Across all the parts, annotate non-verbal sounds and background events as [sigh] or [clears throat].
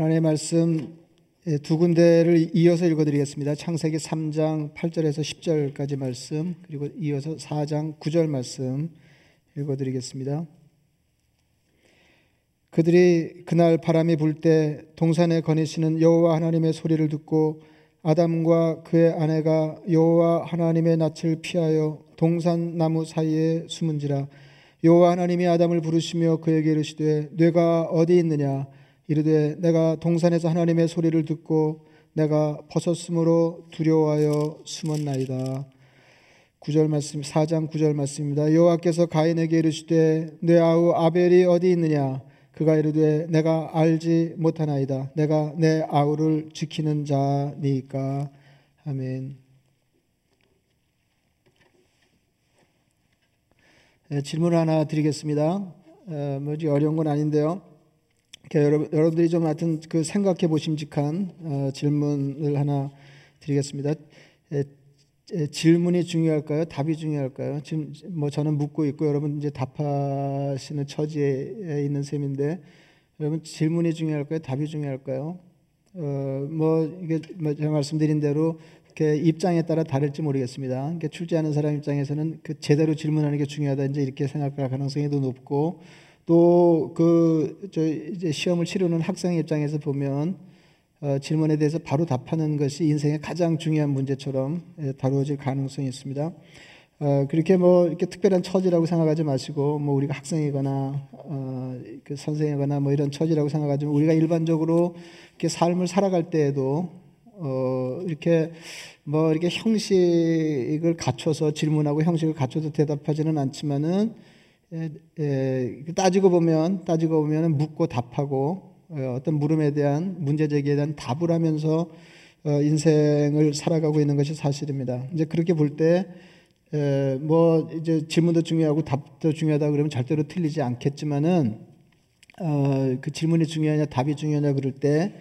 하나님의 말씀 예, 두 군데를 이어서 읽어드리겠습니다. 창세기 3장 8절에서 10절까지 말씀 그리고 이어서 4장 9절 말씀 읽어드리겠습니다. 그들이 그날 바람이 불 때 동산에 거니시는 여호와 하나님의 소리를 듣고 아담과 그의 아내가 여호와 하나님의 낯을 피하여 동산 나무 사이에 숨은지라 여호와 하나님이 아담을 부르시며 그에게 이르시되 뇌가 어디 있느냐 이르되 내가 동산에서 하나님의 소리를 듣고 내가 벗었으므로 두려워하여 숨었나이다. 9절 말씀 4장 9절 말씀입니다. 여호와께서 가인에게 이르시되 내 아우 아벨이 어디 있느냐 그가 이르되 내가 알지 못하나이다. 내가 내 아우를 지키는 자니까 아멘. 네, 질문 하나 드리겠습니다. 어, 뭐지 어려운 건 아닌데요. 여러분들이 좀 하여튼 그 생각해 보심직한 어, 질문을 하나 드리겠습니다. 질문이 중요할까요? 답이 중요할까요? 지금 뭐 저는 묻고 있고 여러분 이제 답하시는 처지에 있는 셈인데 여러분 질문이 중요할까요? 답이 중요할까요? 어, 뭐 이게 뭐 제가 말씀드린 대로 이렇게 입장에 따라 다를지 모르겠습니다. 그러니까 출제하는 사람 입장에서는 그 제대로 질문하는 게 중요하다 이제 이렇게 생각할 가능성이 더 높고 또 그 이제 시험을 치르는 학생의 입장에서 보면 어, 질문에 대해서 바로 답하는 것이 인생의 가장 중요한 문제처럼 예, 다루어질 가능성이 있습니다. 어, 그렇게 뭐 이렇게 특별한 처지라고 생각하지 마시고 뭐 우리가 학생이거나 어, 그 선생이거나 뭐 이런 처지라고 생각하지 우리가 일반적으로 이렇게 삶을 살아갈 때에도 어, 이렇게 뭐 이렇게 형식을 갖춰서 질문하고 형식을 갖춰서 대답하지는 않지만은 에, 에, 따지고 보면 따지고 보면 묻고 답하고 어, 어떤 물음에 대한 문제 제기에 대한 답을 하면서 어, 인생을 살아가고 있는 것이 사실입니다. 이제 그렇게 볼 때 뭐 이제 질문도 중요하고 답도 중요하다 그러면 절대로 틀리지 않겠지만은 어, 그 질문이 중요하냐 답이 중요하냐 그럴 때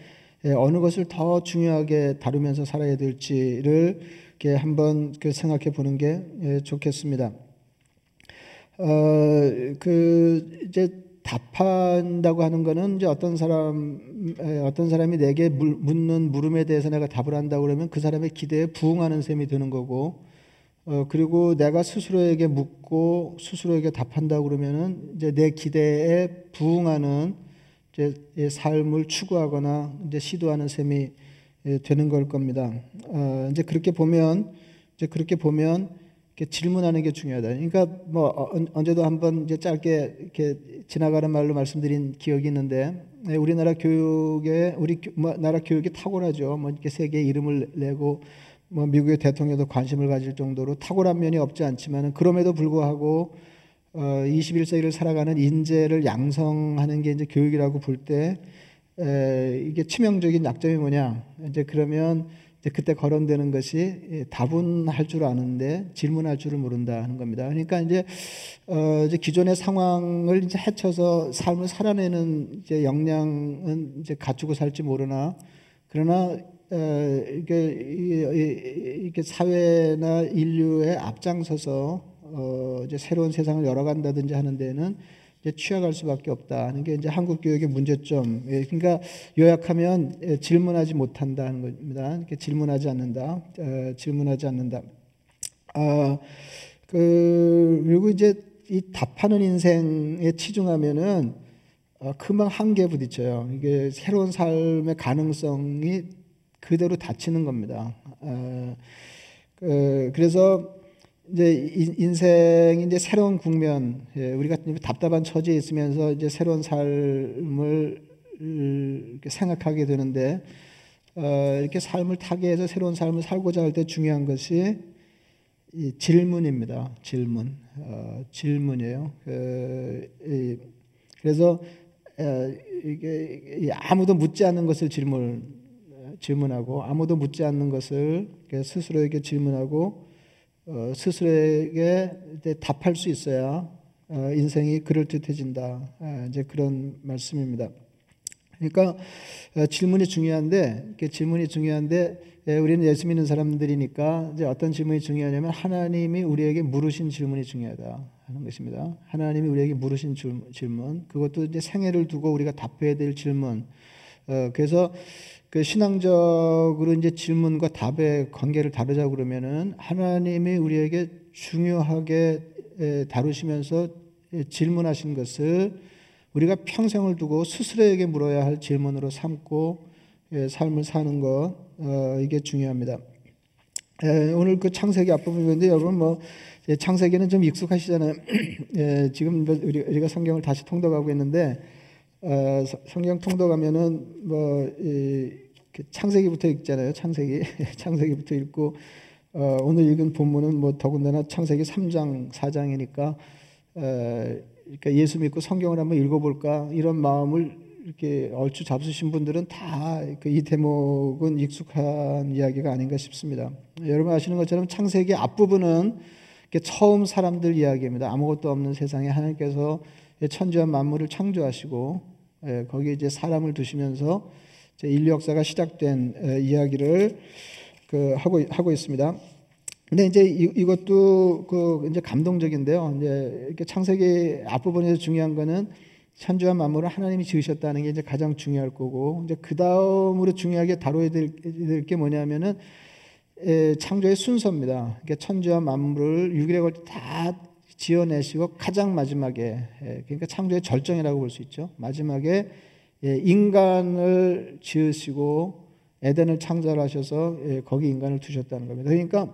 어느 것을 더 중요하게 다루면서 살아야 될지를 이렇게 한번 그 생각해 보는 게 좋겠습니다. 어, 그 이제 답한다고 하는 거는 이제 어떤 사람 어떤 사람이 내게 물, 묻는 물음에 대해서 내가 답을 한다고 그러면 그 사람의 기대에 부응하는 셈이 되는 거고 어, 그리고 내가 스스로에게 묻고 스스로에게 답한다고 그러면은 이제 내 기대에 부응하는 이제 삶을 추구하거나 이제 시도하는 셈이 되는 걸 겁니다. 어, 이제 그렇게 보면 이제 그렇게 보면 질문하는 게 중요하다. 그러니까 뭐 어, 언제도 한번 이제 짧게 이렇게 지나가는 말로 말씀드린 기억이 있는데 네, 우리나라 교육에 우리 뭐 나라 교육이 탁월하죠. 뭐 이렇게 세계 이름을 내고 뭐 미국의 대통령도 관심을 가질 정도로 탁월한 면이 없지 않지만은 그럼에도 불구하고 어 21세기를 살아가는 인재를 양성하는 게 이제 교육이라고 볼 때 이게 치명적인 약점이 뭐냐? 이제 그러면 그때 거론되는 것이 예, 답은 할 줄 아는데 질문할 줄을 모른다 하는 겁니다. 그러니까 이제 어 이제 기존의 상황을 이제 헤쳐서 삶을 살아내는 이제 역량은 이제 갖추고 살지 모르나 그러나 어 이게 이게 사회나 인류의 앞장서서 어 이제 새로운 세상을 열어간다든지 하는 데는 이제 취약할 수밖에 없다는 게 이제 한국 교육의 문제점. 예, 그러니까 요약하면 예, 질문하지 못한다는 겁니다. 질문하지 않는다. 어, 질문하지 않는다. 아, 그 그리고 이제 이 답하는 인생에 치중하면은 어, 금방 한계에 부딪혀요. 이게 새로운 삶의 가능성이 그대로 닫히는 겁니다. 어, 그, 그래서 이제 인생이 이제 새로운 국면, 예, 우리가 답답한 처지에 있으면서 이제 새로운 삶을 생각하게 되는데, 어, 이렇게 삶을 타게 해서 새로운 삶을 살고자 할 때 중요한 것이 이 질문입니다. 질문, 어, 질문이에요. 그, 그래서 어, 이게 아무도 묻지 않는 것을 질문 질문하고 아무도 묻지 않는 것을 스스로에게 질문하고 어, 스스로에게 답할 수 있어야 어, 인생이 그럴듯해진다. 아, 이제 그런 말씀입니다. 그러니까 어, 질문이 중요한데 질문이 중요한데 예, 우리는 예수 믿는 사람들이니까 이제 어떤 질문이 중요하냐면 하나님이 우리에게 물으신 질문이 중요하다 하는 것입니다. 하나님이 우리에게 물으신 질문, 그것도 이제 생애를 두고 우리가 답해야 될 질문. 어, 그래서 그 신앙적으로 이제 질문과 답의 관계를 다루자 그러면은 하나님이 우리에게 중요하게 다루시면서 질문하신 것을 우리가 평생을 두고 스스로에게 물어야 할 질문으로 삼고 삶을 사는 것 어, 이게 중요합니다. 오늘 그 창세기 앞부분 이는데 여러분 뭐 창세기는 좀 익숙하시잖아요. [clears throat] 지금 우리, 우리가 성경을 다시 통독하고 있는데 어, 성경 통독하면은 뭐 이, 그 창세기부터 읽잖아요. 창세기 [laughs] 창세기부터 읽고 어, 오늘 읽은 본문은 뭐 더군다나 창세기 3장 4장이니까 어, 그러니까 예수 믿고 성경을 한번 읽어볼까 이런 마음을 이렇게 얼추 잡수신 분들은 다이 그 대목은 익숙한 이야기가 아닌가 싶습니다. 여러분 아시는 것처럼 창세기 앞부분은 처음 사람들 이야기입니다. 아무것도 없는 세상에 하나님께서 천지와 만물을 창조하시고 예, 거기에 이제 사람을 두시면서 인류 역사가 시작된 이야기를 그 하고 하고 있습니다. 근데 이제 이, 것도그 이제 감동적인데요. 이제 이렇게 창세기 앞부분에서 중요한 거는 천지와 만물을 하나님이 지으셨다는 게 이제 가장 중요할 거고 이제 그 다음으로 중요하게 다뤄야 될 게 뭐냐면은 에, 창조의 순서입니다. 그러니까 천지와 만물을 6일에 걸쳐 다 지어내시고 가장 마지막에 예, 그러니까 창조의 절정이라고 볼 수 있죠. 마지막에 예, 인간을 지으시고 에덴을 창설하셔서 예, 거기 인간을 두셨다는 겁니다. 그러니까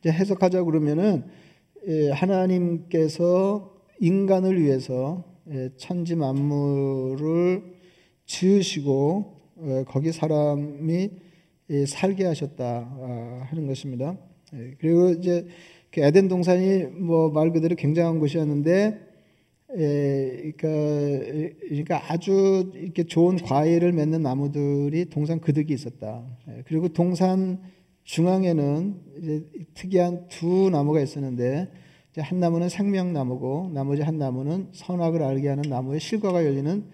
이제 해석하자 그러면은 하나님께서 인간을 위해서 천지 만물을 지으시고 거기 사람이 살게 하셨다 아, 하는 것입니다. 그리고 이제 그 에덴 동산이 뭐 말 그대로 굉장한 곳이었는데, 에, 그러니까, 그러니까 아주 이렇게 좋은 과일을 맺는 나무들이 동산 그득이 있었다. 에, 그리고 동산 중앙에는 이제 특이한 두 나무가 있었는데, 한 나무는 생명나무고, 나머지 한 나무는 선악을 알게 하는 나무의 실과가 열리는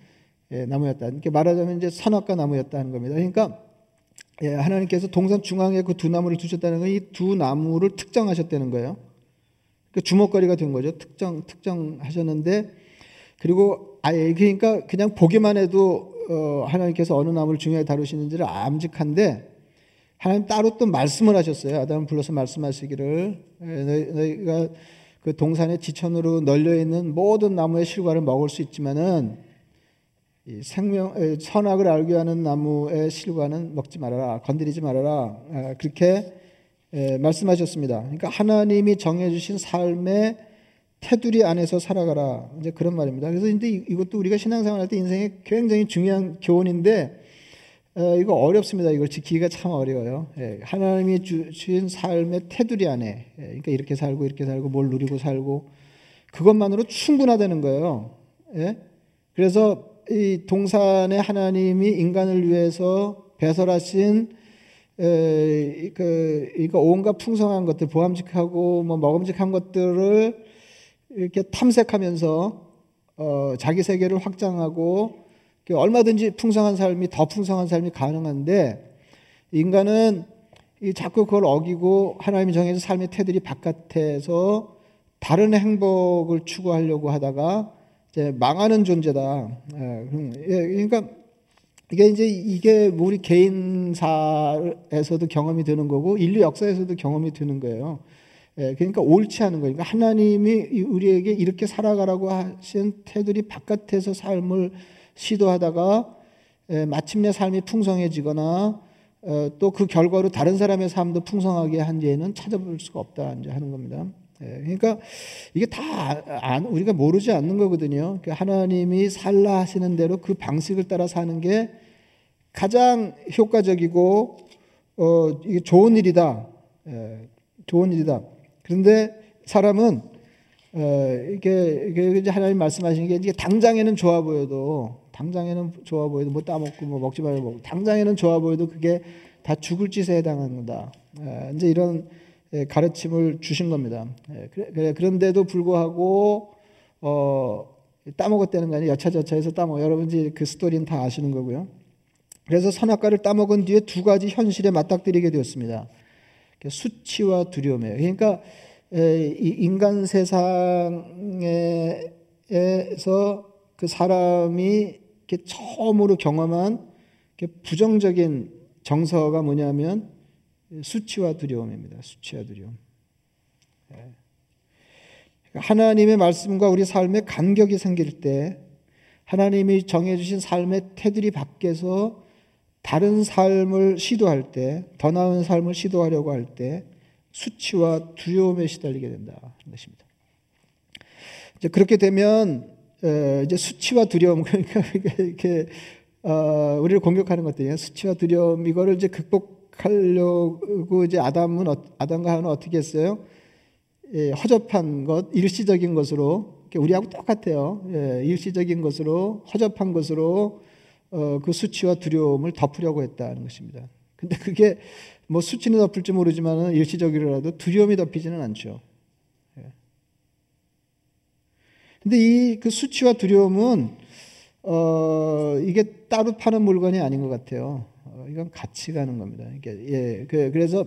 에, 나무였다. 이렇게 말하자면 이제 선악과 나무였다는 겁니다. 그러니까 예, 하나님께서 동산 중앙에 그 두 나무를 두셨다는 건 이 두 나무를 특정하셨다는 거예요. 그 주목거리가 된 거죠. 특정 특정하셨는데 그리고 아예 그러니까 그냥 보기만 해도 어, 하나님께서 어느 나무를 중요하게 다루시는지를 암직한데 하나님 따로 또 말씀을 하셨어요. 아담을 불러서 말씀하시기를 예, 너희, 가그 동산의 지천으로 널려 있는 모든 나무의 실과를 먹을 수 있지만은 생명 선악을 알게 하는 나무의 실과는 먹지 말아라 건드리지 말아라 아, 그렇게 말씀하셨습니다. 그러니까 하나님이 정해주신 삶의 테두리 안에서 살아가라 이제 그런 말입니다. 그래서 이제 이것도 우리가 신앙생활할 때 인생에 굉장히 중요한 교훈인데 어, 이거 어렵습니다. 이걸 지키기가 참 어려워요. 하나님이 주신 삶의 테두리 안에 그러니까 이렇게 살고 이렇게 살고 뭘 누리고 살고 그것만으로 충분하다는 거예요. 그래서 이 동산에 하나님이 인간을 위해서 배설하신 에, 그 이거 온갖 풍성한 것들 보암직하고 뭐 먹음직한 것들을 이렇게 탐색하면서 어, 자기 세계를 확장하고 얼마든지 풍성한 삶이 더 풍성한 삶이 가능한데 인간은 이 자꾸 그걸 어기고 하나님이 정해서 삶의 태들이 바깥에서 다른 행복을 추구하려고 하다가 망하는 존재다. 예, 예, 그러니까 이게 이제 이게 우리 개인사에서도 경험이 되는 거고 인류 역사에서도 경험이 되는 거예요. 예, 그러니까 옳지 않은 거예요. 그러니까 하나님이 우리에게 이렇게 살아가라고 하신 태들이 바깥에서 삶을 시도하다가 마침내 삶이 풍성해지거나 어, 또그 결과로 다른 사람의 삶도 풍성하게 한 예는 찾아볼 수가 없다 이제 하는 겁니다. 예, 그러니까 이게 다 우리가 모르지 않는 거거든요. 그러니까 하나님이 살라 하시는 대로 그 방식을 따라 사는 게 가장 효과적이고 어, 이게 좋은 일이다. 예, 좋은 일이다. 그런데 사람은 어, 이게, 이게 하나님 말씀하시는 게 이게 당장에는 좋아 보여도 당장에는 좋아 보여도 뭐 따먹고 뭐 먹지 말고 당장에는 좋아 보여도 그게 다 죽을 짓에 해당한다. 예, 이제 이런 예, 가르침을 주신 겁니다. 예, 그런데도 불구하고 어, 따먹었다는 거 아니에요. 여차저차해서 따먹어. 여러분들이 그 스토리는 다 아시는 거고요. 그래서 선악과를 따먹은 뒤에 두 가지 현실에 맞닥뜨리게 되었습니다. 수치와 두려움이에요. 그러니까 인간 세상에서 그 사람이 처음으로 경험한 부정적인 정서가 뭐냐면 수치와 두려움입니다. 수치와 두려움. 예. 하나님의 말씀과 우리 삶에 간격이 생길 때 하나님이 정해주신 삶의 테두리 밖에서 다른 삶을 시도할 때, 더 나은 삶을 시도하려고 할 때 수치와 두려움에 시달리게 된다는 것입니다. 이제 그렇게 되면 이제 수치와 두려움 [laughs] 그러니까 이렇게 어, 우리를 공격하는 것들이에요. 수치와 두려움 이거를 이제 극복 하려고 이제 아담은 아담과 하나는 어떻게 했어요? 예, 허접한 것, 일시적인 것으로 우리하고 똑같아요. 예, 일시적인 것으로 허접한 것으로 어, 그 수치와 두려움을 덮으려고 했다는 것입니다. 근데 그게 뭐 수치는 덮을지 모르지만 일시적이라도 두려움이 덮이지는 않죠. 예. 근데 이 그 수치와 두려움은 어, 이게 따로 파는 물건이 아닌 것 같아요. 어, 이건 같이 가는 겁니다. 이게 예, 그, 그래서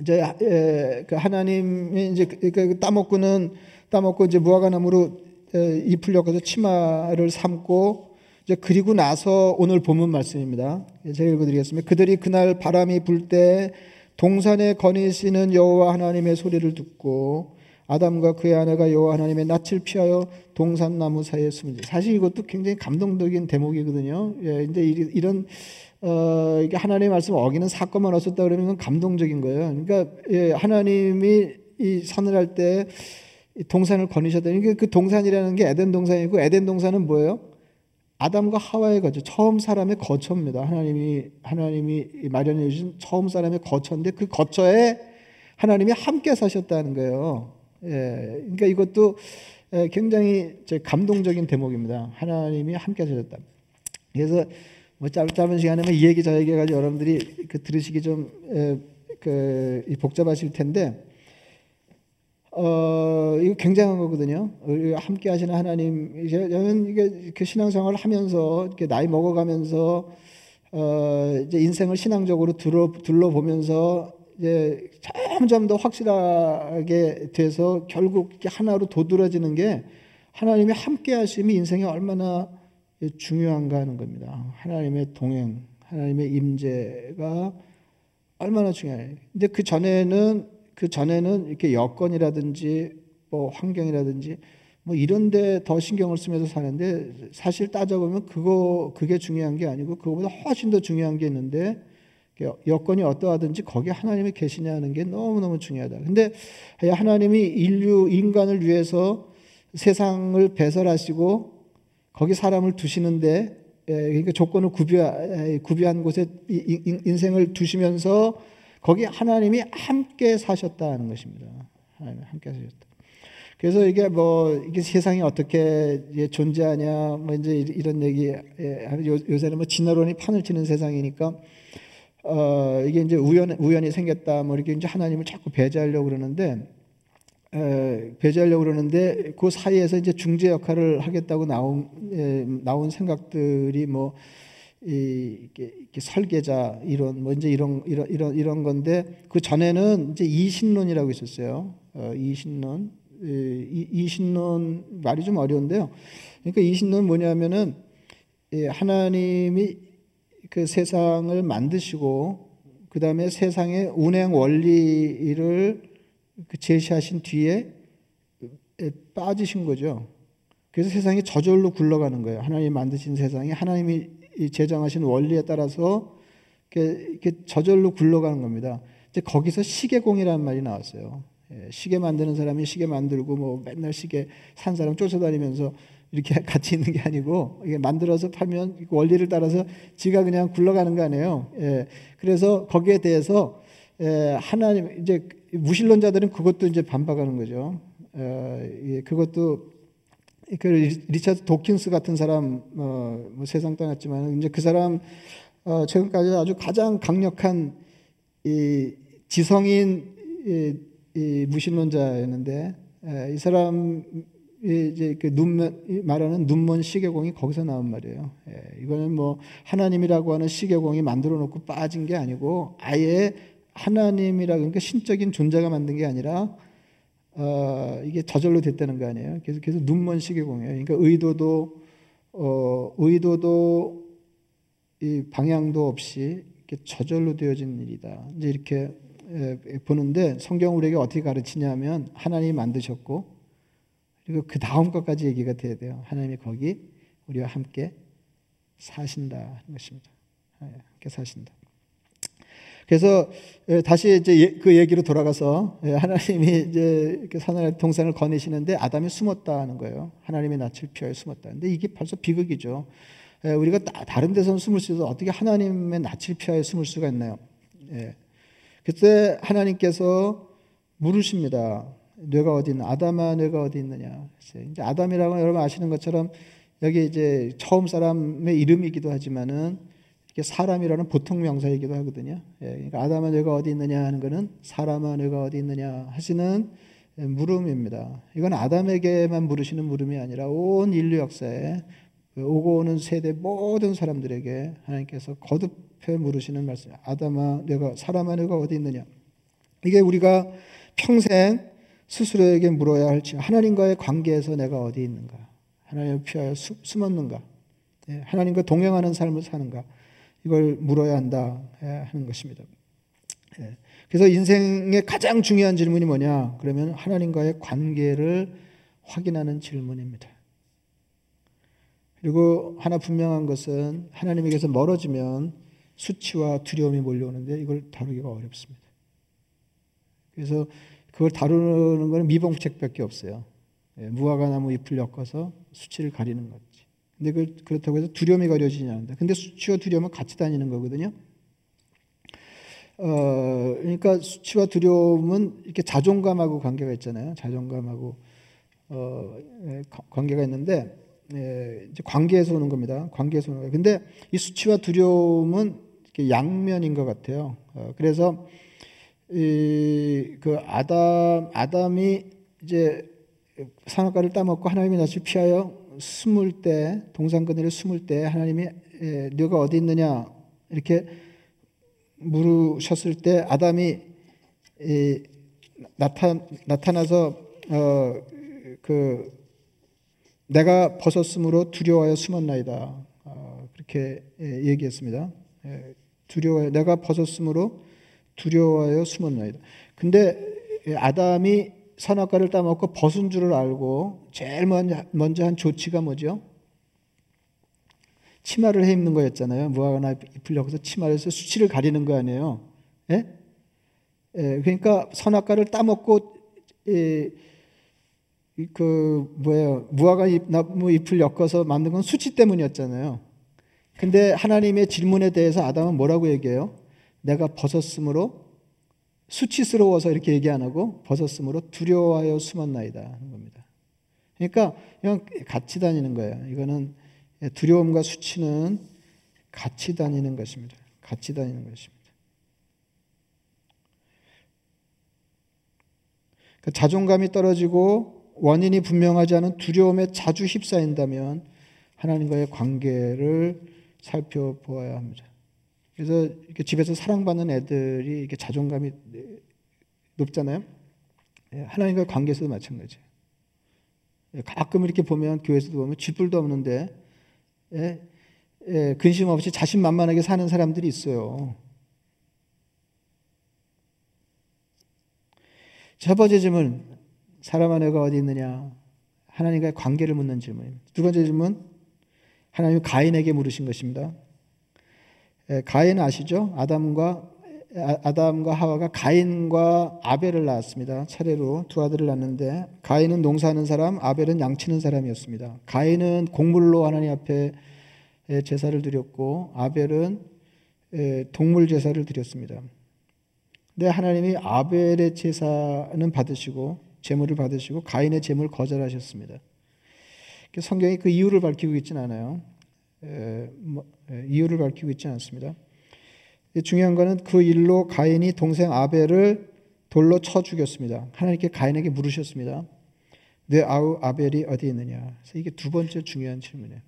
이제 예, 그 하나님이 이제 그, 그 따먹고는 따먹고 이제 무화과나무로 예, 잎을 엮어서 치마를 삼고 이제 그리고 나서 오늘 본문 말씀입니다. 예, 제가 읽어드리겠습니다. 그들이 그날 바람이 불 때 동산에 거니시는 여호와 하나님의 소리를 듣고 아담과 그의 아내가 여호와 하나님의 낯을 피하여 동산 나무 사이에 숨은 사실 이것도 굉장히 감동적인 대목이거든요. 예, 이제 이런 어, 이게 하나님의 말씀 어기는 사건만 없었다 그러면 이건 감동적인 거예요. 그러니까 예, 하나님이 이 선을 할 때 동산을 거니셨다니 그 동산이라는 게 에덴 동산이고 에덴 동산은 뭐예요? 아담과 하와의 거처, 처음 사람의 거처입니다. 하나님이 하나님이 마련해 주신 처음 사람의 거처인데 그 거처에 하나님이 함께 사셨다는 거예요. 예, 그러니까 이것도 예, 굉장히 감동적인 대목입니다. 하나님이 함께 하셨다. 그래서 뭐 짧, 짧은 시간에만 이 얘기 저 얘기 가지고 여러분들이 그 들으시기 좀 에, 그 복잡하실 텐데 어 이거 굉장한 거거든요. 함께 하시는 하나님 저는 이게 그 신앙생활을 하면서 이렇게 나이 먹어가면서 어 이제 인생을 신앙적으로 둘러 둘러보면서 이제 점점 더 확실하게 돼서 결국 하나로 도드라지는 게 하나님의 함께 하심이 인생에 얼마나 중요한가 하는 겁니다. 하나님의 동행, 하나님의 임재가 얼마나 중요해. 근데 그 전에는 그 전에는 이렇게 여건이라든지 뭐 환경이라든지 뭐 이런데 더 신경을 쓰면서 사는데 사실 따져보면 그거 그게 중요한 게 아니고 그거보다 훨씬 더 중요한 게 있는데 여건이 어떠하든지 거기에 하나님이 계시냐는 게 너무너무 중요하다. 근데 하나님이 인류, 인간을 위해서 세상을 배설하시고 거기 사람을 두시는데 그러니까 조건을 구비한, 곳에 인생을 두시면서 거기 하나님이 함께 사셨다는 것입니다. 하나님 함께 사셨다. 그래서 이게 뭐 이게 세상이 어떻게 존재하냐 뭐 이제 이런 얘기 요새는 뭐 진화론이 판을 치는 세상이니까 어, 이게 이제 우연, 우연히 생겼다, 뭐 이렇게 이제 하나님을 자꾸 배제하려고 그러는데, 에, 배제하려고 그러는데, 그 사이에서 이제 중재 역할을 하겠다고 나온, 에, 나온 생각들이 뭐, 이, 이렇게, 이렇게 설계자 이론, 뭐 이제 이런, 이런, 이런, 이런 건데, 그 전에는 이제 이신론이라고 있었어요. 어, 이신론. 이, 이신론 말이 좀 어려운데요. 그러니까 이신론 뭐냐면은, 하나님이 그 세상을 만드시고 그 다음에 세상의 운행 원리를 그 제시하신 뒤에 빠지신 거죠. 그래서 세상이 저절로 굴러가는 거예요. 하나님 만드신 세상이 하나님이 제정하신 원리에 따라서 이렇게, 저절로 굴러가는 겁니다. 이제 거기서 시계공이라는 말이 나왔어요. 예, 시계 만드는 사람이 시계 만들고 뭐 맨날 시계 산 사람 쫓아다니면서 이렇게 [laughs] 같이 있는 게 아니고 이게 만들어서 팔면 원리를 따라서 지가 그냥 굴러가는 거 아니에요. 예. 그래서 거기에 대해서 예, 하나님 이제 무신론자들은 그것도 이제 반박하는 거죠. 예, 예, 그것도 그 리차드 도킨스 같은 사람 어, 뭐 세상 떠났지만 이제 그 사람 어, 최근까지 아주 가장 강력한 이 지성인 이, 이 무신론자였는데 예, 이 사람 이제 그 눈먼 말하는 눈먼 시계공이 거기서 나온 말이에요. 예, 이거는 뭐 하나님이라고 하는 시계공이 만들어 놓고 빠진 게 아니고 아예 하나님이라 그러니까 신적인 존재가 만든 게 아니라 어, 이게 저절로 됐다는 거 아니에요. 그래서 계속 눈먼 시계공이에요. 그러니까 의도도 어, 의도도 이 방향도 없이 이렇게 저절로 되어진 일이다. 이제 이렇게 보는데 성경 우리에게 어떻게 가르치냐면 하나님이 만드셨고 그리고 그 다음 것까지 얘기가 돼야 돼요. 하나님이 거기 우리와 함께 사신다 하는 것입니다. 예, 함께 사신다. 그래서 예, 다시 이제 예, 그 얘기로 돌아가서 하나님이 이제 선을 동산을 거내시는데 아담이 숨었다 는 거예요. 하나님의 낯을 피하여 숨었다. 근데 이게 벌써 비극이죠. 우리가 다른 데서는 숨을 수 있어 어떻게 하나님의 낯을 피하여 숨을 수가 있나요? 그때 하나님께서 물으십니다. 뇌가 어디 있나? 아담아 뇌가 어디 있느냐? 이제 아담이라고 여러분 아시는 것처럼 여기 이제 처음 사람의 이름이기도 하지만은 이게 사람이라는 보통 명사이기도 하거든요. 예, 그러니까 아담아 뇌가 어디 있느냐 하는 것은 사람아 뇌가 어디 있느냐 하시는 물음입니다. 이건 아담에게만 물으시는 물음이 아니라 온 인류 역사에 오고 오는 세대 모든 사람들에게 하나님께서 거듭해 물으시는 말씀. 아담아 내가 사람아 내가 어디 있느냐? 이게 우리가 평생 스스로에게 물어야 할지 하나님과의 관계에서 내가 어디 있는가? 하나님을 피하여 수, 숨었는가? 예, 하나님과 동행하는 삶을 사는가? 이걸 물어야 한다 예, 하는 것입니다. 예, 그래서 인생의 가장 중요한 질문이 뭐냐? 그러면 하나님과의 관계를 확인하는 질문입니다. 그리고 하나 분명한 것은 하나님에게서 멀어지면 수치와 두려움이 몰려오는데 이걸 다루기가 어렵습니다. 그래서 그걸 다루는 것은 미봉책밖에 없어요. 예, 무화과 나무 잎을 엮어서 수치를 가리는 거지. 근데 그, 그렇다고 해서 두려움이 가려지지 않는다. 근데 수치와 두려움은 같이 다니는 거거든요. 어, 그러니까 수치와 두려움은 이렇게 자존감하고 관계가 있잖아요. 자존감하고 어, 예, 관계가 있는데 예, 이제 관계에서 오는 겁니다. 관계에서 오는 거예요. 근데 이 수치와 두려움은 양면인 것 같아요. 어, 그래서 이 그 아담 아담이 이제 산악과를 따먹고 하나님의 낯을 피하여 숨을 때 동산 그늘에 숨을 때 하나님이 에, 너가 어디 있느냐 이렇게 물으셨을 때 아담이 이, 나타 나타나서 어 그 내가 벗었으므로 두려워하여 숨었나이다 어, 그렇게 예, 얘기했습니다. 예, 두려워 내가 벗었으므로 두려워하여 숨었나이다. 근데 아담이 선악과를 따먹고 벗은 줄을 알고 제일 먼저, 한 조치가 뭐죠? 치마를 해 입는 거였잖아요. 무화과나 잎을 엮어서 치마를 해서 수치를 가리는 거 아니에요. 예? 예, 그러니까 선악과를 따먹고 예, 그 뭐예요? 무화과 잎, 나무 잎을 엮어서 만든 건 수치 때문이었잖아요. 근데 하나님의 질문에 대해서 아담은 뭐라고 얘기해요? 내가 벗었으므로 수치스러워서 이렇게 얘기 안 하고 벗었으므로 두려워하여 숨었나이다 하는 겁니다. 그러니까 그냥 같이 다니는 거예요. 이거는 두려움과 수치는 같이 다니는 것입니다. 같이 다니는 것입니다. 그러니까 자존감이 떨어지고 원인이 분명하지 않은 두려움에 자주 휩싸인다면 하나님과의 관계를 살펴보아야 합니다. 그래서 이렇게 집에서 사랑받는 애들이 이렇게 자존감이 높잖아요. 예, 하나님과 관계에서도 마찬가지예요. 예, 가끔 이렇게 보면 교회에서도 보면 쥐뿔도 없는데 예, 예, 근심 없이 자신만만하게 사는 사람들이 있어요. 첫 번째 질문, 사람 안에가 어디 있느냐? 하나님과의 관계를 묻는 질문입니다. 두 번째 질문, 하나님 가인에게 물으신 것입니다. 예, 가인 아시죠? 아담과 아, 아담과 하와가 가인과 아벨을 낳았습니다. 차례로 두 아들을 낳는데 가인은 농사하는 사람, 아벨은 양치는 사람이었습니다. 가인은 곡물로 하나님 앞에 예, 제사를 드렸고 아벨은 예, 동물 제사를 드렸습니다. 근데 하나님이 아벨의 제사는 받으시고 제물을 받으시고 가인의 제물을 거절하셨습니다. 성경이 그 이유를 밝히고 있지는 않아요. 뭐, 이유를 밝히고 있지 않습니다. 중요한 것은 그 일로 가인이 동생 아벨을 돌로 쳐 죽였습니다. 하나님께 가인에게 물으셨습니다. 내 아우 아벨이 어디 있느냐? 이게 두 번째 중요한 질문이에요.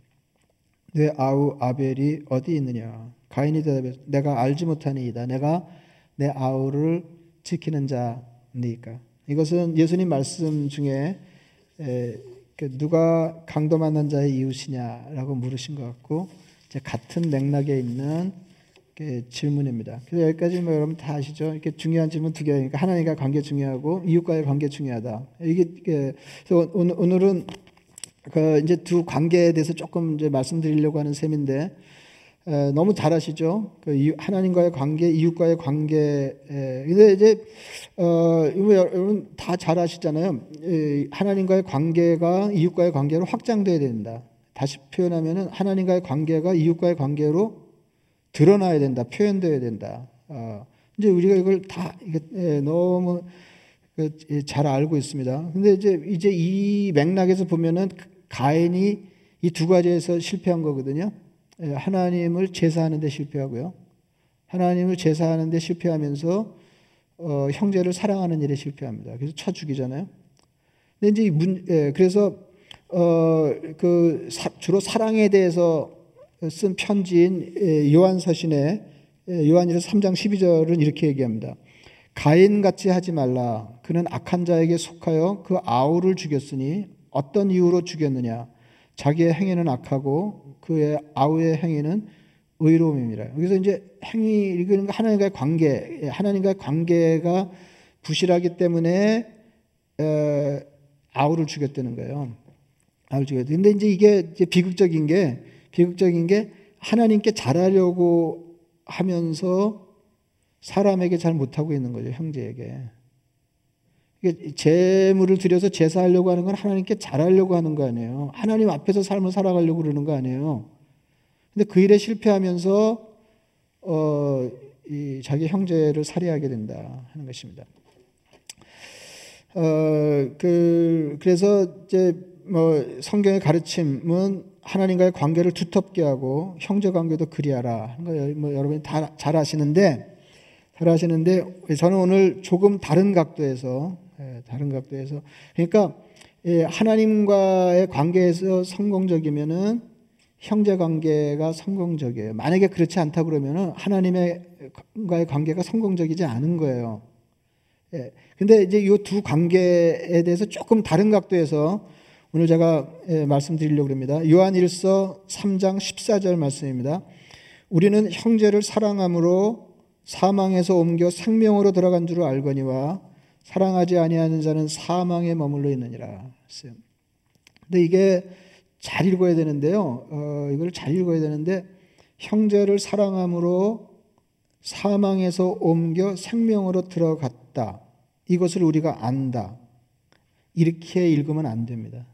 내 아우 아벨이 어디 있느냐? 가인이 대답해 내가 알지 못하니이다. 내가 내 아우를 지키는 자니까. 이것은 예수님 말씀 중에 그 누가 강도 만난 자의 이웃이냐라고 물으신 것 같고 같은 맥락에 있는 질문입니다. 그래서 여기까지 뭐 여러분 다 아시죠? 이렇게 중요한 질문 두 개니까 하나님과 관계 중요하고 이웃과의 관계 중요하다. 이게 그래서 오늘은 그 이제 두 관계에 대해서 조금 이제 말씀드리려고 하는 셈인데 에, 너무 잘 아시죠? 그 하나님과의 관계, 이웃과의 관계. 에, 근데 이제 어, 여러분 다 잘 아시잖아요. 에, 하나님과의 관계가 이웃과의 관계로 확장돼야 된다. 다시 표현하면은 하나님과의 관계가 이웃과의 관계로 드러나야 된다, 표현되어야 된다. 어, 이제 우리가 이걸 다 너무 그, 예, 잘 알고 있습니다. 근데 이제 이제 이 맥락에서 보면은 가인이 이 두 가지에서 실패한 거거든요. 예, 하나님을 제사하는 데 실패하고요. 하나님을 제사하는 데 실패하면서 어, 형제를 사랑하는 일에 실패합니다. 그래서 쳐 죽이잖아요. 근데 이제 문, 예, 그래서 어, 그 사, 주로 사랑에 대해서 쓴 편지인 요한 서신의 요한일서 3장 12절은 이렇게 얘기합니다. 가인같이 하지 말라. 그는 악한 자에게 속하여 그 아우를 죽였으니 어떤 이유로 죽였느냐? 자기의 행위는 악하고 그의 아우의 행위는 의로움입니다. 여기서 이제 행위 이거는 하나님과의 관계, 하나님과의 관계가 부실하기 때문에 아우를 죽였다는 거예요. 아우를 죽였다. 근데 이제 이게 이제 비극적인 게 비극적인 게 하나님께 잘하려고 하면서 사람에게 잘 못하고 있는 거죠, 형제에게. 재물을 들여서 제사하려고 하는 건 하나님께 잘하려고 하는 거 아니에요. 하나님 앞에서 삶을 살아가려고 그러는 거 아니에요. 근데 그 일에 실패하면서 어, 이 자기 형제를 살해하게 된다 하는 것입니다. 어, 그 그래서 이제 뭐 성경의 가르침은 하나님과의 관계를 두텁게 하고 형제 관계도 그리하라. 뭐 여러분이 다 잘 아시는데 잘 아시는데 저는 오늘 조금 다른 각도에서 예, 다른 각도에서 그러니까 예, 하나님과의 관계에서 성공적이면은 형제 관계가 성공적이에요. 만약에 그렇지 않다 그러면은 하나님과의 관계가 성공적이지 않은 거예요. 예. 근데 이제 이 두 관계에 대해서 조금 다른 각도에서 오늘 제가 예, 말씀드리려고 합니다. 요한 1서 3장 14절 말씀입니다. 우리는 형제를 사랑함으로 사망에서 옮겨 생명으로 들어간 줄을 알거니와 사랑하지 아니하는 자는 사망에 머물러 있느니라. 근데 이게 잘 읽어야 되는데요. 어, 이걸 잘 읽어야 되는데 형제를 사랑함으로 사망에서 옮겨 생명으로 들어갔다. 이것을 우리가 안다. 이렇게 읽으면 안 됩니다.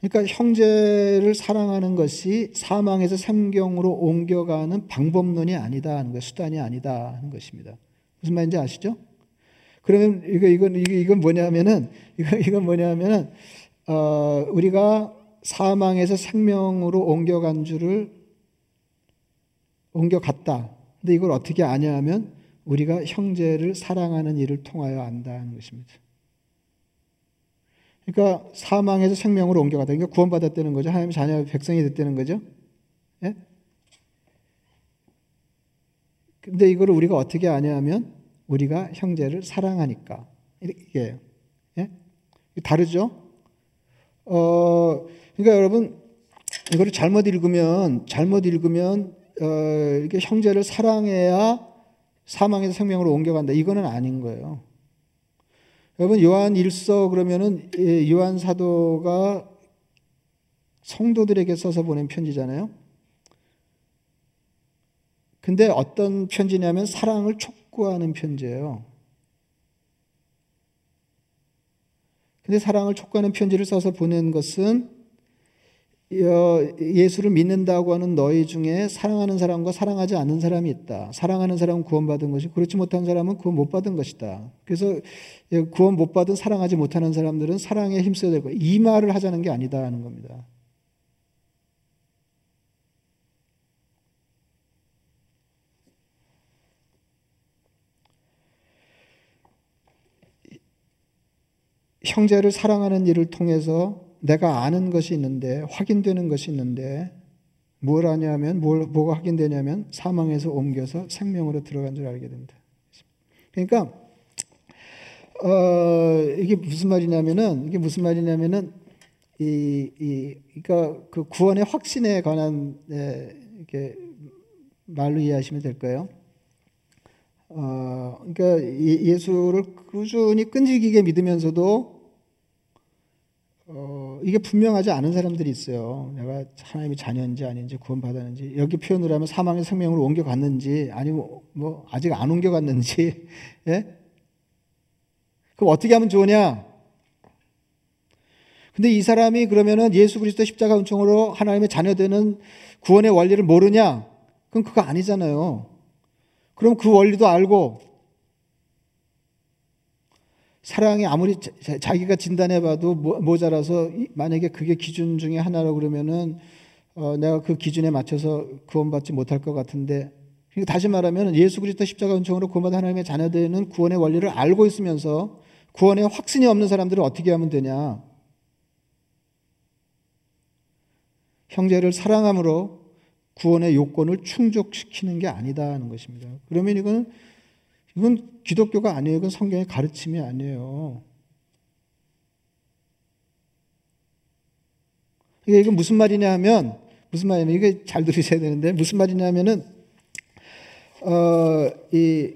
그러니까 형제를 사랑하는 것이 사망에서 생경으로 옮겨가는 방법론이 아니다 하는 거 수단이 아니다 하는 것입니다. 무슨 말인지 아시죠? 그러면 이거 이건 이건 뭐냐면은 이거 이건 뭐냐면은 어, 우리가 사망에서 생명으로 옮겨간 줄을 옮겨갔다. 근데 이걸 어떻게 아냐 하면 우리가 형제를 사랑하는 일을 통하여 안다는 것입니다. 그러니까 사망에서 생명으로 옮겨가다. 그러니까 구원받았다는 거죠. 하나님 자녀 백성이 됐다는 거죠. 예? 근데 이거를 우리가 어떻게 아냐면 우리가 형제를 사랑하니까 이게 예? 다르죠. 어, 그러니까 여러분 이거를 잘못 읽으면 잘못 읽으면 어, 이렇게 형제를 사랑해야 사망에서 생명으로 옮겨간다. 이거는 아닌 거예요. 여러분 요한 1서 그러면은 요한 사도가 성도들에게 써서 보낸 편지잖아요. 근데 어떤 편지냐면 사랑을 촉구하는 편지예요. 근데 사랑을 촉구하는 편지를 써서 보낸 것은 예수를 믿는다고 하는 너희 중에 사랑하는 사람과 사랑하지 않는 사람이 있다. 사랑하는 사람은 구원받은 것이 그렇지 못한 사람은 구원 못 받은 것이다. 그래서 구원 못 받은 사랑하지 못하는 사람들은 사랑에 힘써야 될 거야. 이 말을 하자는 게 아니다 하는 겁니다. 형제를 사랑하는 일을 통해서 내가 아는 것이 있는데 확인되는 것이 있는데 뭘 하냐면 뭘 뭐가 확인되냐면 사망에서 옮겨서 생명으로 들어간 줄 알게 된다. 그러니까 어, 이게 무슨 말이냐면은 이게 무슨 말이냐면은 이, 이 그러니까 그 구원의 확신에 관한 예, 이렇게 말로 이해하시면 될 거예요. 어, 그러니까 예수를 꾸준히 끈질기게 믿으면서도 어, 이게 분명하지 않은 사람들이 있어요. 내가 하나님의 자녀인지 아닌지 구원받았는지 여기 표현을 하면 사망의 생명으로 옮겨갔는지 아니면 뭐 아직 안 옮겨갔는지 [laughs] 예? 그럼 어떻게 하면 좋으냐? 근데 이 사람이 그러면은 예수 그리스도 십자가 은총으로 하나님의 자녀 되는 구원의 원리를 모르냐? 그럼 그거 아니잖아요. 그럼 그 원리도 알고 사랑이 아무리 자기가 진단해봐도 모자라서 만약에 그게 기준 중에 하나라고 그러면은 어, 내가 그 기준에 맞춰서 구원받지 못할 것 같은데 다시 말하면 예수 그리스도 십자가 은총으로 구원받은 하나님의 자녀되는 구원의 원리를 알고 있으면서 구원에 확신이 없는 사람들은 어떻게 하면 되냐? 형제를 사랑함으로 구원의 요건을 충족시키는 게 아니다 는 것입니다. 그러면 이건 이건 기독교가 아니에요. 이건 성경의 가르침이 아니에요. 이게 이건 무슨 말이냐 하면 무슨 말이냐면 이게 잘 들으셔야 되는데 무슨 말이냐면은 어 이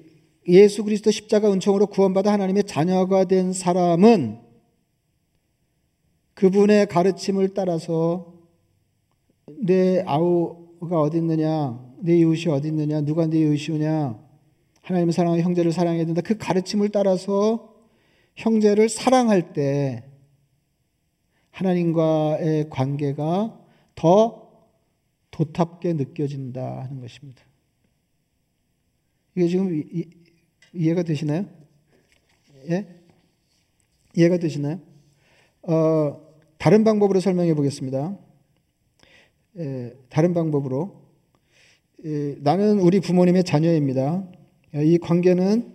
예수 그리스도 십자가 은총으로 구원받아 하나님의 자녀가 된 사람은 그분의 가르침을 따라서 내 아우 가 어디 있느냐, 내 이웃이 어디 있느냐, 누가 내 이웃이냐, 하나님을 사랑하고 형제를 사랑해야 된다. 그 가르침을 따라서 형제를 사랑할 때 하나님과의 관계가 더 도탑게 느껴진다 하는 것입니다. 이게 지금 이해가 되시나요? 예? 이해가 되시나요? 어, 다른 방법으로 설명해 보겠습니다. 예, 다른 방법으로 예, 나는 우리 부모님의 자녀입니다. 이 관계는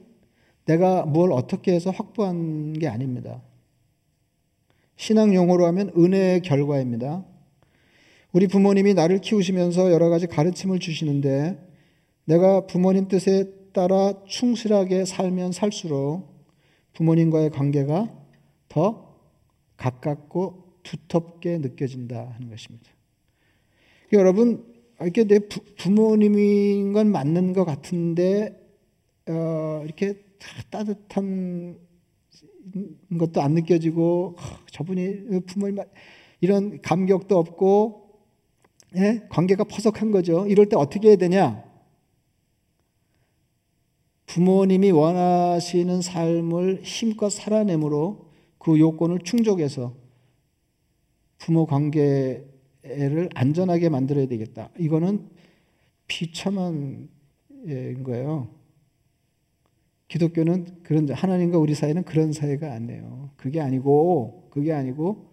내가 뭘 어떻게 해서 확보한 게 아닙니다. 신앙 용어로 하면 은혜의 결과입니다. 우리 부모님이 나를 키우시면서 여러 가지 가르침을 주시는데 내가 부모님 뜻에 따라 충실하게 살면 살수록 부모님과의 관계가 더 가깝고 두텁게 느껴진다 하는 것입니다. 여러분, 이렇게 내 부, 모님인 건 맞는 것 같은데, 어, 이렇게 따뜻한 것도 안 느껴지고, 저분이 부모님, 이런 감격도 없고, 예? 관계가 퍼석한 거죠. 이럴 때 어떻게 해야 되냐? 부모님이 원하시는 삶을 힘껏 살아내므로 그 요건을 충족해서 부모 관계 를 안전하게 만들어야 되겠다. 이거는 비참한 거예요. 기독교는 그런 하나님과 우리 사이는 그런 사이가 아니에요. 그게 아니고 그게 아니고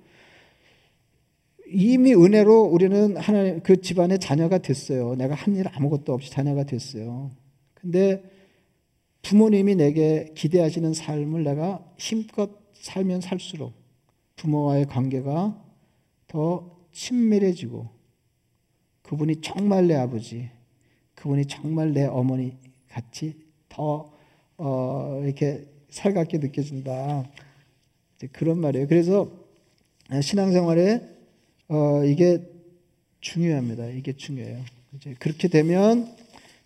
이미 은혜로 우리는 하나님 그 집안의 자녀가 됐어요. 내가 한 일 아무것도 없이 자녀가 됐어요. 근데 부모님이 내게 기대하시는 삶을 내가 힘껏 살면 살수록 부모와의 관계가 더 친밀해지고 그분이 정말 내 아버지, 그분이 정말 내 어머니 같이 더 어, 이렇게 살갑게 느껴진다. 그런 말이에요. 그래서 신앙생활에 어, 이게 중요합니다. 이게 중요해요. 이제 그렇게 되면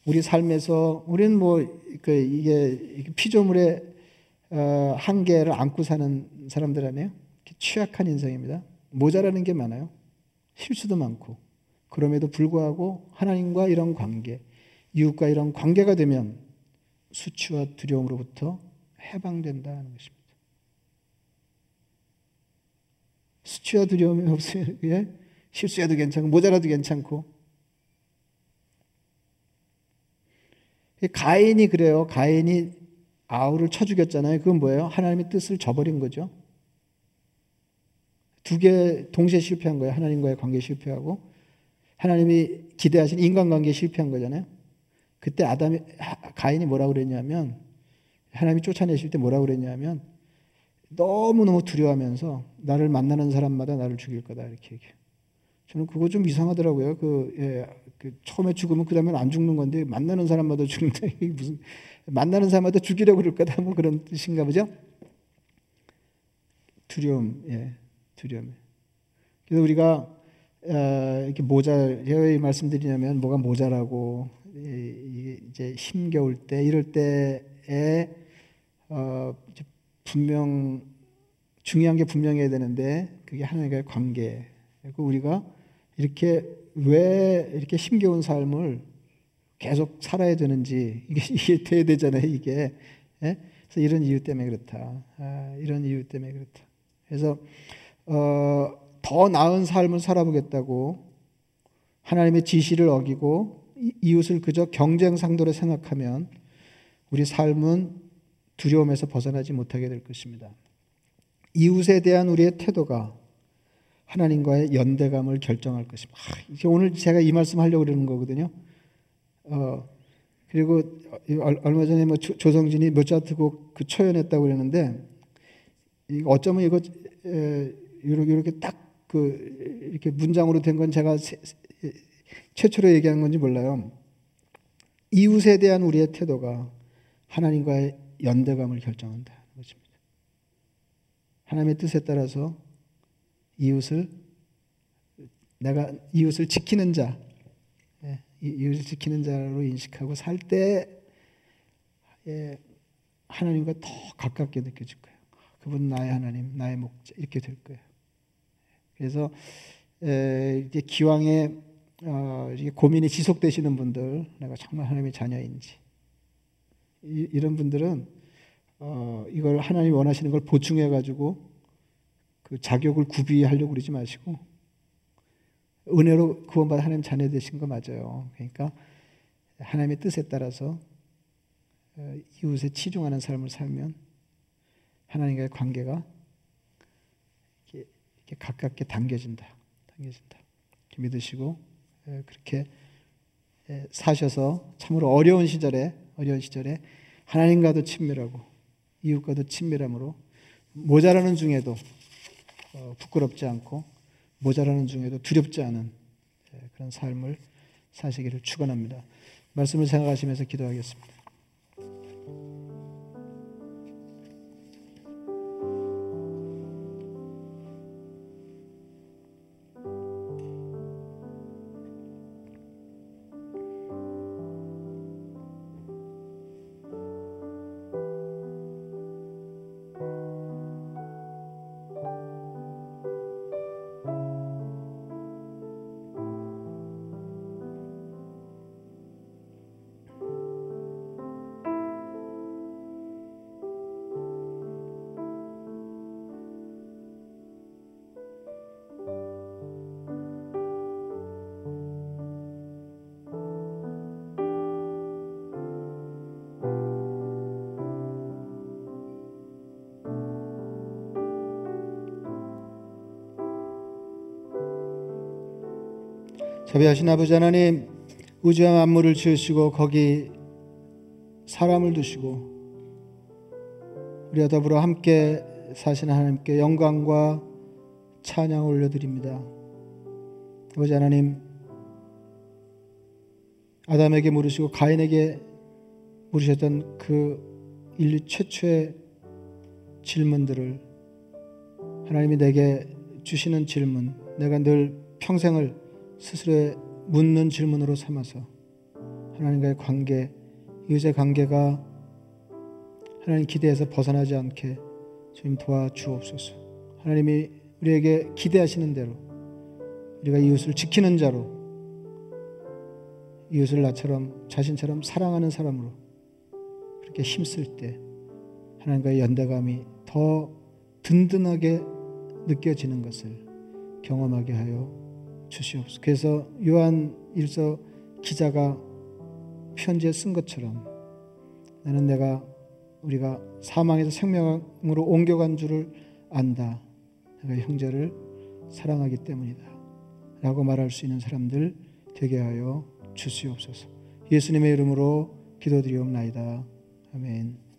우리 삶에서 우리는 뭐 그 이게 피조물의 어, 한계를 안고 사는 사람들 아니에요? 취약한 인생입니다. 모자라는 게 많아요. 실수도 많고 그럼에도 불구하고 하나님과 이런 관계, 이웃과 이런 관계가 되면 수치와 두려움으로부터 해방된다는 것입니다. 수치와 두려움이 없으면 예? 실수해도 괜찮고 모자라도 괜찮고 가인이 그래요. 가인이 아우를 쳐 죽였잖아요. 그건 뭐예요? 하나님의 뜻을 저버린 거죠. 두 개 동시에 실패한 거예요. 하나님과의 관계 실패하고 하나님이 기대하신 인간관계 실패한 거잖아요. 그때 아담이 가인이 뭐라고 그랬냐면 하나님이 쫓아내실 때 뭐라고 그랬냐면 너무너무 두려워하면서 나를 만나는 사람마다 나를 죽일 거다 이렇게 얘기해요. 저는 그거 좀 이상하더라고요. 그, 예, 그 처음에 죽으면 그 다음에 안 죽는 건데 만나는 사람마다 죽는다. 무슨 만나는 사람마다 죽이려고 그럴 거다. 뭐 그런 뜻인가 보죠. 두려움, 예, 두려움. 그래서 우리가 어, 이렇게 모자, 왜 말씀드리냐면 뭐가 모자라고 이제 힘겨울 때 이럴 때에 어, 분명 중요한 게 분명해야 되는데 그게 하나님과의 관계. 그 우리가 이렇게 왜 이렇게 힘겨운 삶을 계속 살아야 되는지 이게 이해돼야 되잖아요. 이게 예? 그래서 이런 이유 때문에 그렇다. 아, 이런 이유 때문에 그렇다. 그래서 어, 더 나은 삶을 살아보겠다고 하나님의 지시를 어기고 이웃을 그저 경쟁 상도로 생각하면 우리 삶은 두려움에서 벗어나지 못하게 될 것입니다. 이웃에 대한 우리의 태도가 하나님과의 연대감을 결정할 것입니다. 아, 오늘 제가 이 말씀 하려고 그러는 거거든요. 어, 그리고 얼마 전에 뭐 조성진이 모차트 곡그 초연했다고 그랬는데 어쩌면 이거 이렇게 이렇게 딱 그 이렇게 문장으로 된 건 제가 최초로 얘기한 건지 몰라요. 이웃에 대한 우리의 태도가 하나님과의 연대감을 결정한다 것입니다. 하나님의 뜻에 따라서 이웃을 내가 이웃을 지키는 자, 예, 이웃을 지키는 자로 인식하고 살때 예, 하나님과 더 가깝게 느껴질 거예요. 그분 나의 하나님, 나의 목자 이렇게 될 거예요. 그래서 이제 기왕에 어, 고민이 지속되시는 분들, 내가 정말 하나님의 자녀인지 이, 런 분들은 어, 이걸 하나님 원하시는 걸 보충해 가지고 그 자격을 구비하려고 그러지 마시고 은혜로 구원받아 하나님 자녀 되신 거 맞아요. 그러니까 하나님의 뜻에 따라서 어, 이웃에 치중하는 삶을 살면 하나님과의 관계가 가깝게 당겨진다. 당겨진다. 믿으시고 그렇게 사셔서 참으로 어려운 시절에 어려운 시절에 하나님과도 친밀하고 이웃과도 친밀함으로 모자라는 중에도 어, 부끄럽지 않고 모자라는 중에도 두렵지 않은 그런 삶을 사시기를 축원합니다. 말씀을 생각하시면서 기도하겠습니다. 자비하신 아버지 하나님 우주와 만물을 지으시고 거기 사람을 두시고 우리와 더불어 함께 사시는 하나님께 영광과 찬양을 올려드립니다. 아버지 하나님 아담에게 물으시고 가인에게 물으셨던 그 인류 최초의 질문들을 하나님이 내게 주시는 질문 내가 늘 평생을 스스로의 묻는 질문으로 삼아서 하나님과의 관계, 이웃의 관계가 하나님 기대에서 벗어나지 않게 주님 도와주옵소서. 하나님이 우리에게 기대하시는 대로 우리가 이웃을 지키는 자로 이웃을 나처럼 자신처럼 사랑하는 사람으로 그렇게 힘쓸 때 하나님과의 연대감이 더 든든하게 느껴지는 것을 경험하게 하여 주시옵소서. 그래서 요한 일서 기자가 편지에 쓴 것처럼 나는 내가 우리가 사망에서 생명으로 옮겨간 줄을 안다. 내가 형제를 사랑하기 때문이다. 라고 말할 수 있는 사람들 되게 하여 주시옵소서. 예수님의 이름으로 기도드리옵나이다. 아멘.